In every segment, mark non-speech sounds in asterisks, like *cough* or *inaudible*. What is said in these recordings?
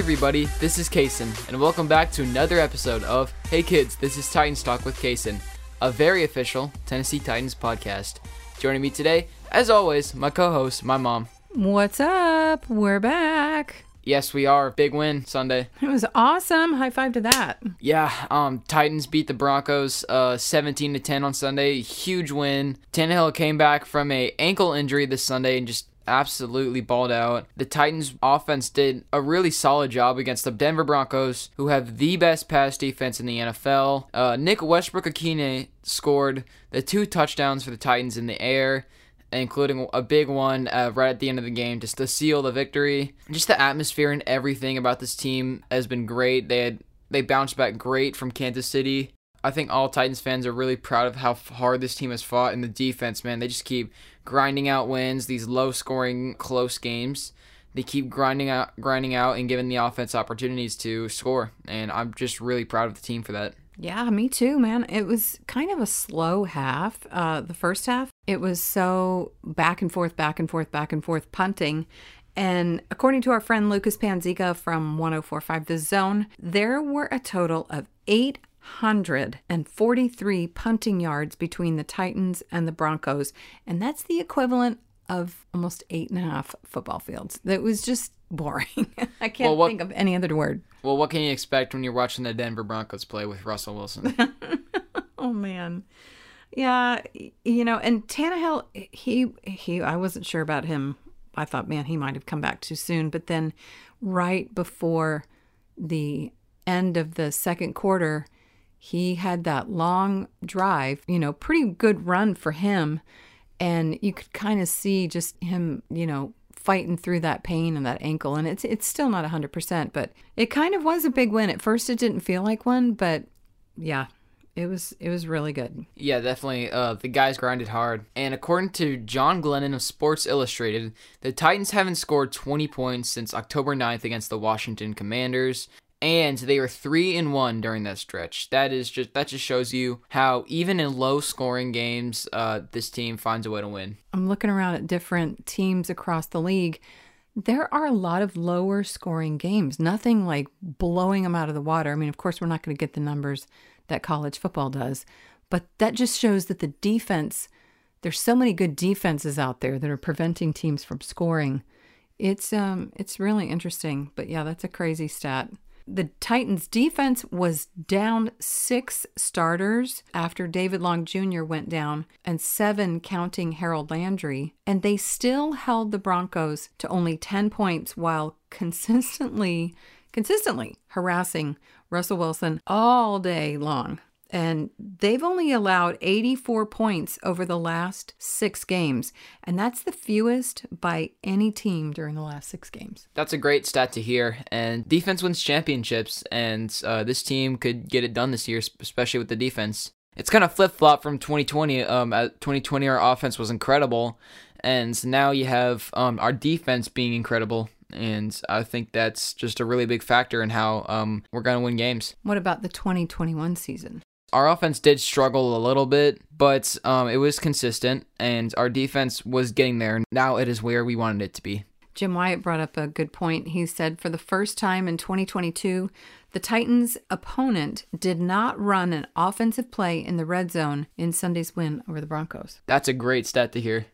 Hey everybody, this is Kaysen, and welcome back to another episode of Hey Kids, this is Titans Talk with Kaysen, a very official Tennessee Titans podcast. Joining me today, as always, my co-host, my mom. What's up? We're back. Yes, we are. Big win Sunday. It was awesome. High five to that. Yeah, um, Titans beat the Broncos uh 17 to 10 on Sunday. Huge win. Tannehill came back from a ankle injury this Sunday and just absolutely balled out. The Titans offense did a really solid job against the Denver Broncos, who have the best pass defense in the NFL. Uh, Nick Westbrook-Ikhine scored the two touchdowns for the Titans in the air including a big one uh, right at the end of the game just to seal the victory. Just the atmosphere and everything about this team has been great. They had they bounced back great from Kansas City. I think all Titans fans are really proud of how hard this team has fought in the defense, man. They just keep grinding out wins, these low scoring close games. They keep grinding out grinding out and giving the offense opportunities to score. And I'm just really proud of the team for that. Yeah, me too, man. It was kind of a slow half. Uh, the first half, it was so back and forth, back and forth, back and forth punting. And according to our friend Lucas Panzica from 1045 The Zone, there were a total of 843 punting yards between the Titans and the Broncos. And that's the equivalent of almost eight and a half football fields. That was just boring. *laughs* I can't Well, what- think of any other word. Well, what can you expect when you're watching the Denver Broncos play with Russell Wilson? *laughs* Oh man. Yeah, you know, and Tannehill, he he I wasn't sure about him. I thought, man, he might have come back too soon. But then right before the end of the second quarter, he had that long drive, you know, pretty good run for him. And you could kind of see just him, you know, fighting through that pain and that ankle. And it's it's still not 100%, but it kind of was a big win. At first, it didn't feel like one, but yeah, it was it was really good. Yeah, definitely. Uh, the guys grinded hard. And according to John Glennon of Sports Illustrated, the Titans haven't scored 20 points since October 9th against the Washington Commanders. And they are three and one during that stretch. That is just that just shows you how even in low scoring games, uh, this team finds a way to win. I'm looking around at different teams across the league. There are a lot of lower scoring games. Nothing like blowing them out of the water. I mean, of course, we're not going to get the numbers that college football does, but that just shows that the defense. There's so many good defenses out there that are preventing teams from scoring. It's um it's really interesting, but yeah, that's a crazy stat. The Titans defense was down 6 starters after David Long Jr. went down and 7 counting Harold Landry, and they still held the Broncos to only 10 points while consistently consistently harassing Russell Wilson all day long and they've only allowed 84 points over the last six games, and that's the fewest by any team during the last six games. That's a great stat to hear. And defense wins championships, and uh, this team could get it done this year, especially with the defense. It's kind of flip flop from 2020. Um, at 2020, our offense was incredible, and now you have um, our defense being incredible. And I think that's just a really big factor in how um, we're going to win games. What about the 2021 season? Our offense did struggle a little bit, but um, it was consistent, and our defense was getting there. Now it is where we wanted it to be. Jim Wyatt brought up a good point. He said for the first time in 2022, the Titans' opponent did not run an offensive play in the red zone in Sunday's win over the Broncos. That's a great stat to hear.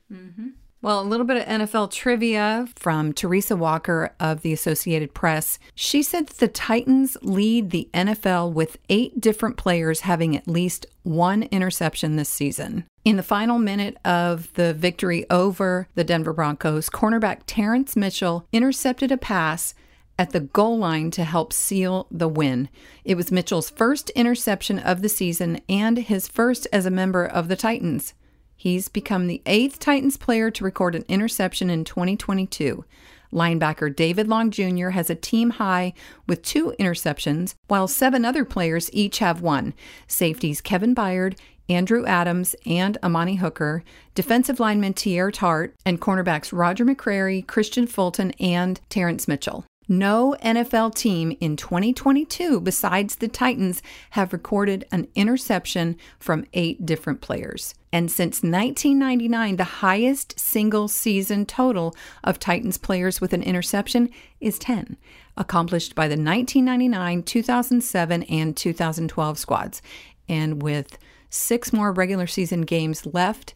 Well, a little bit of NFL trivia from Teresa Walker of the Associated Press. She said that the Titans lead the NFL with eight different players having at least one interception this season. In the final minute of the victory over the Denver Broncos, cornerback Terrence Mitchell intercepted a pass at the goal line to help seal the win. It was Mitchell's first interception of the season and his first as a member of the Titans. He's become the eighth Titans player to record an interception in 2022. Linebacker David Long Jr. has a team high with two interceptions, while seven other players each have one. Safeties Kevin Byard, Andrew Adams, and Amani Hooker, defensive lineman Teair Tart, and cornerbacks Roger McCreary, Kristian Fulton, and Terrence Mitchell. No NFL team in 2022 besides the Titans have recorded an interception from eight different players. And since 1999, the highest single season total of Titans players with an interception is 10, accomplished by the 1999, 2007, and 2012 squads. And with six more regular season games left,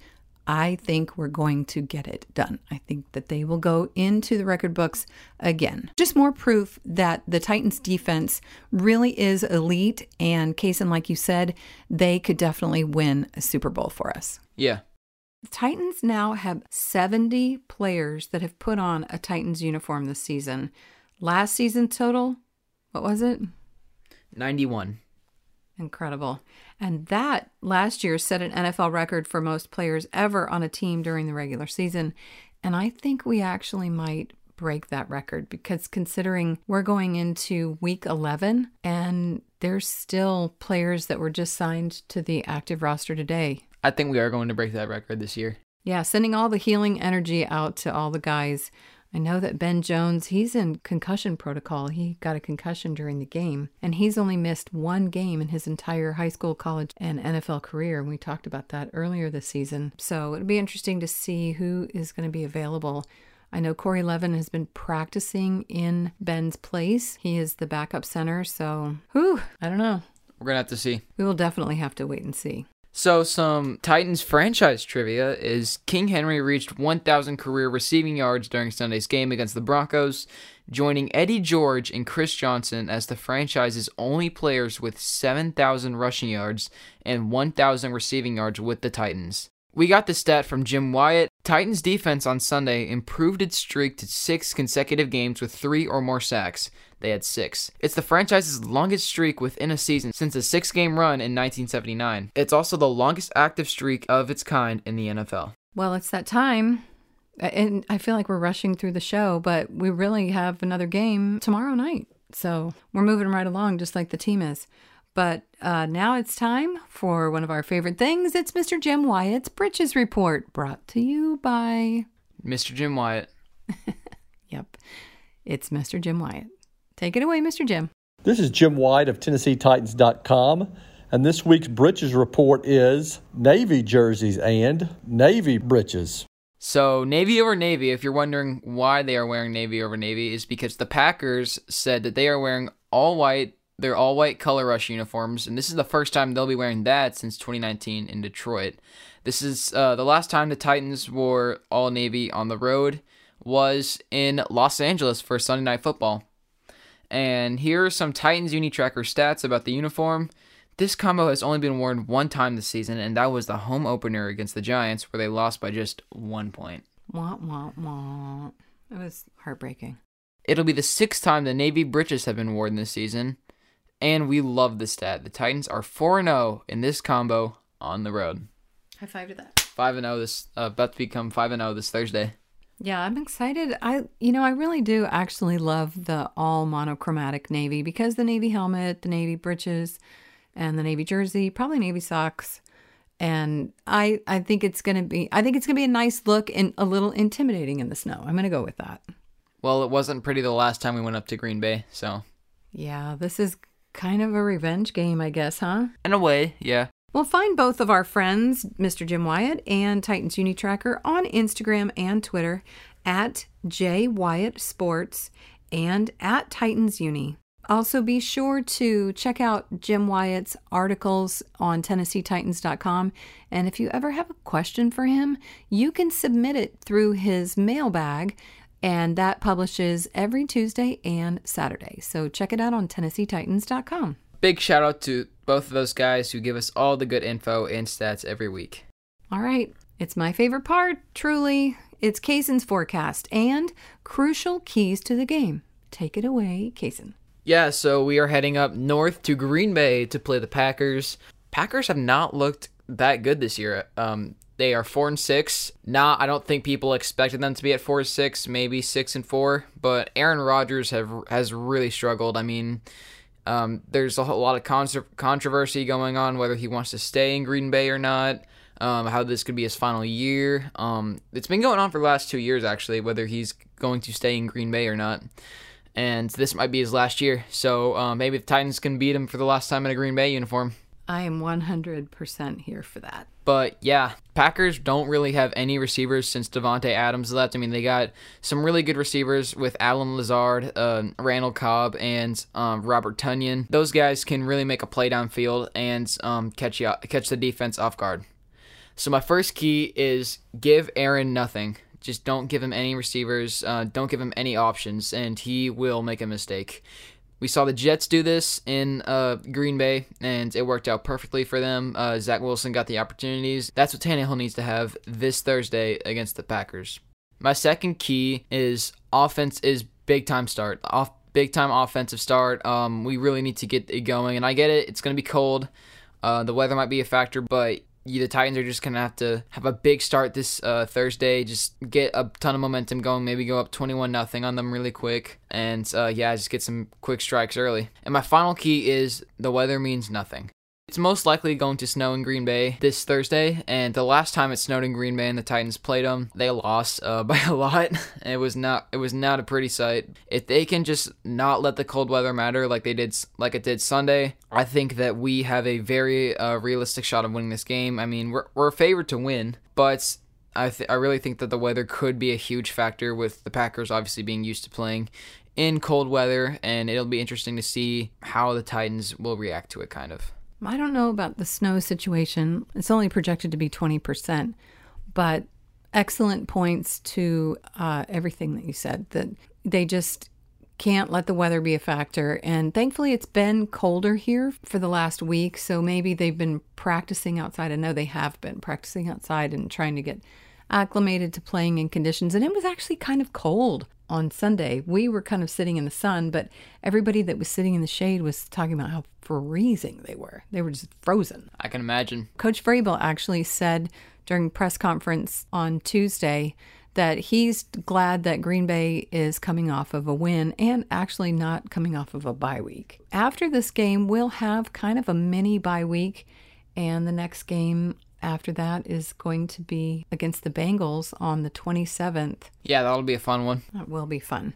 I think we're going to get it done. I think that they will go into the record books again. Just more proof that the Titans defense really is elite. And Kaysen, like you said, they could definitely win a Super Bowl for us. Yeah. The Titans now have 70 players that have put on a Titans uniform this season. Last season total, what was it? 91. Incredible. And that last year set an NFL record for most players ever on a team during the regular season. And I think we actually might break that record because considering we're going into week 11 and there's still players that were just signed to the active roster today. I think we are going to break that record this year. Yeah, sending all the healing energy out to all the guys I know that Ben Jones, he's in concussion protocol. He got a concussion during the game, and he's only missed one game in his entire high school, college, and NFL career. And we talked about that earlier this season. So it'll be interesting to see who is going to be available. I know Corey Levin has been practicing in Ben's place. He is the backup center. So, whew, I don't know. We're going to have to see. We will definitely have to wait and see. So, some Titans franchise trivia is King Henry reached 1,000 career receiving yards during Sunday's game against the Broncos, joining Eddie George and Chris Johnson as the franchise's only players with 7,000 rushing yards and 1,000 receiving yards with the Titans. We got the stat from Jim Wyatt. Titans defense on Sunday improved its streak to six consecutive games with three or more sacks. They had six. It's the franchise's longest streak within a season since a six game run in 1979. It's also the longest active streak of its kind in the NFL. Well, it's that time. And I feel like we're rushing through the show, but we really have another game tomorrow night. So we're moving right along just like the team is. But uh, now it's time for one of our favorite things. It's Mr. Jim Wyatt's Britches Report, brought to you by Mr. Jim Wyatt. *laughs* yep, it's Mr. Jim Wyatt. Take it away, Mr. Jim. This is Jim Wyatt of TennesseeTitans.com, and this week's Britches Report is Navy jerseys and Navy britches. So, Navy over Navy, if you're wondering why they are wearing Navy over Navy, is because the Packers said that they are wearing all white they're all white color rush uniforms, and this is the first time they'll be wearing that since 2019 in Detroit. This is uh, the last time the Titans wore all navy on the road was in Los Angeles for Sunday Night Football. And here are some Titans Unitracker stats about the uniform. This combo has only been worn one time this season, and that was the home opener against the Giants, where they lost by just one point. Wah, wah, wah. It was heartbreaking. It'll be the sixth time the Navy breeches have been worn this season, and we love the stat. The Titans are 4 0 in this combo on the road. High five to that. 5 0 this, uh, about to become 5 0 this Thursday. Yeah, I'm excited. I, you know, I really do actually love the all monochromatic navy because the navy helmet, the navy breeches, and the navy jersey, probably navy socks. And I, I think it's gonna be, I think it's gonna be a nice look and a little intimidating in the snow. I'm gonna go with that. Well, it wasn't pretty the last time we went up to Green Bay, so. Yeah, this is kind of a revenge game, I guess, huh? In a way, yeah. We'll find both of our friends, Mr. Jim Wyatt and Titans Unitracker, on Instagram and Twitter at J Wyatt Sports and at Titans Uni. Also, be sure to check out Jim Wyatt's articles on TennesseeTitans.com. And if you ever have a question for him, you can submit it through his mailbag and that publishes every Tuesday and Saturday. So check it out on TennesseeTitans.com. Big shout out to both of those guys who give us all the good info and stats every week. All right, it's my favorite part, truly. It's Kaysen's forecast and crucial keys to the game. Take it away, Kaysen. Yeah, so we are heading up north to Green Bay to play the Packers. Packers have not looked that good this year. Um, they are four and six. Nah, I don't think people expected them to be at four and six, maybe six and four. But Aaron Rodgers have has really struggled. I mean, um, there's a lot of con- controversy going on whether he wants to stay in Green Bay or not. Um, how this could be his final year. Um, it's been going on for the last two years actually, whether he's going to stay in Green Bay or not. and this might be his last year. So uh, maybe the Titans can beat him for the last time in a Green Bay uniform. I am 100% here for that. But yeah, Packers don't really have any receivers since Davante Adams left. I mean, they got some really good receivers with Allen Lazard, uh, Randall Cobb, and um, Robert Tonyan. Those guys can really make a play downfield and um, catch you, catch the defense off guard. So my first key is give Aaron nothing. Just don't give him any receivers. Uh, don't give him any options, and he will make a mistake. We saw the Jets do this in uh, Green Bay, and it worked out perfectly for them. Uh, Zach Wilson got the opportunities. That's what Tannehill needs to have this Thursday against the Packers. My second key is offense is big time start. Off big time offensive start. Um, we really need to get it going, and I get it. It's going to be cold. Uh, the weather might be a factor, but the Titans are just gonna have to have a big start this uh, Thursday. Just get a ton of momentum going. Maybe go up twenty-one nothing on them really quick, and uh, yeah, just get some quick strikes early. And my final key is the weather means nothing. It's most likely going to snow in Green Bay this Thursday, and the last time it snowed in Green Bay and the Titans played them, they lost uh, *laughs* by a lot. It was not it was not a pretty sight. If they can just not let the cold weather matter like they did like it did Sunday, I think that we have a very uh, realistic shot of winning this game. I mean, we're we're favored to win, but I th- I really think that the weather could be a huge factor with the Packers obviously being used to playing in cold weather, and it'll be interesting to see how the Titans will react to it, kind of. I don't know about the snow situation. It's only projected to be 20%, but excellent points to uh, everything that you said that they just can't let the weather be a factor. And thankfully, it's been colder here for the last week. So maybe they've been practicing outside. I know they have been practicing outside and trying to get acclimated to playing in conditions. And it was actually kind of cold on Sunday. We were kind of sitting in the sun, but everybody that was sitting in the shade was talking about how freezing they were. They were just frozen. I can imagine. Coach Vrabel actually said during press conference on Tuesday that he's glad that Green Bay is coming off of a win and actually not coming off of a bye week. After this game, we'll have kind of a mini bye week, and the next game after that is going to be against the Bengals on the 27th. Yeah, that'll be a fun one. That will be fun.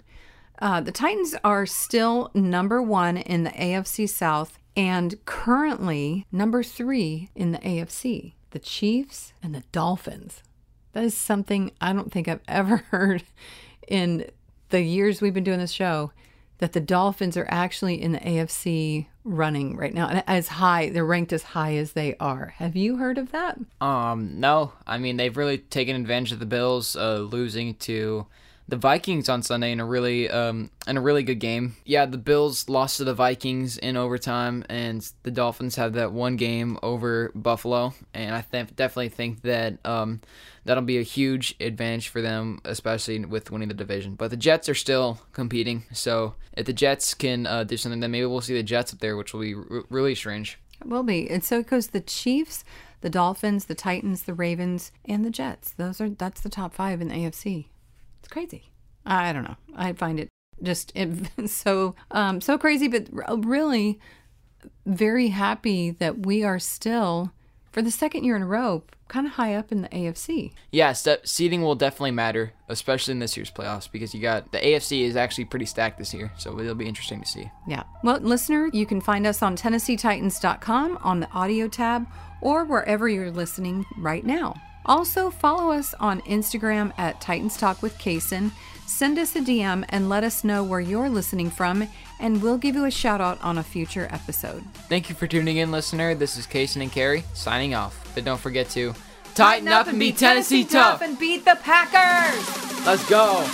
Uh, the Titans are still number one in the AFC South and currently number three in the AFC. The Chiefs and the Dolphins. That is something I don't think I've *laughs* ever heard in the years we've been doing this show that the Dolphins are actually in the AFC running right now as high they're ranked as high as they are. Have you heard of that? Um no. I mean they've really taken advantage of the bills uh, losing to the Vikings on Sunday in a really um in a really good game. Yeah, the Bills lost to the Vikings in overtime, and the Dolphins have that one game over Buffalo, and I th- definitely think that um that'll be a huge advantage for them, especially with winning the division. But the Jets are still competing, so if the Jets can uh, do something, then maybe we'll see the Jets up there, which will be r- really strange. It will be, and so it goes the Chiefs, the Dolphins, the Titans, the Ravens, and the Jets. Those are that's the top five in the AFC. It's crazy. I don't know. I find it just it, *laughs* so um, so crazy, but really very happy that we are still for the second year in a row kind of high up in the AFC. Yeah, st- seeding will definitely matter, especially in this year's playoffs because you got the AFC is actually pretty stacked this year, so it'll be interesting to see. Yeah. Well, listener, you can find us on TennesseeTitans.com on the audio tab or wherever you're listening right now. Also, follow us on Instagram at Titans Talk with Kaysen. Send us a DM and let us know where you're listening from, and we'll give you a shout out on a future episode. Thank you for tuning in, listener. This is Kaysen and Carrie signing off. But don't forget to tighten up and beat Tennessee tough and beat the Packers. Let's go.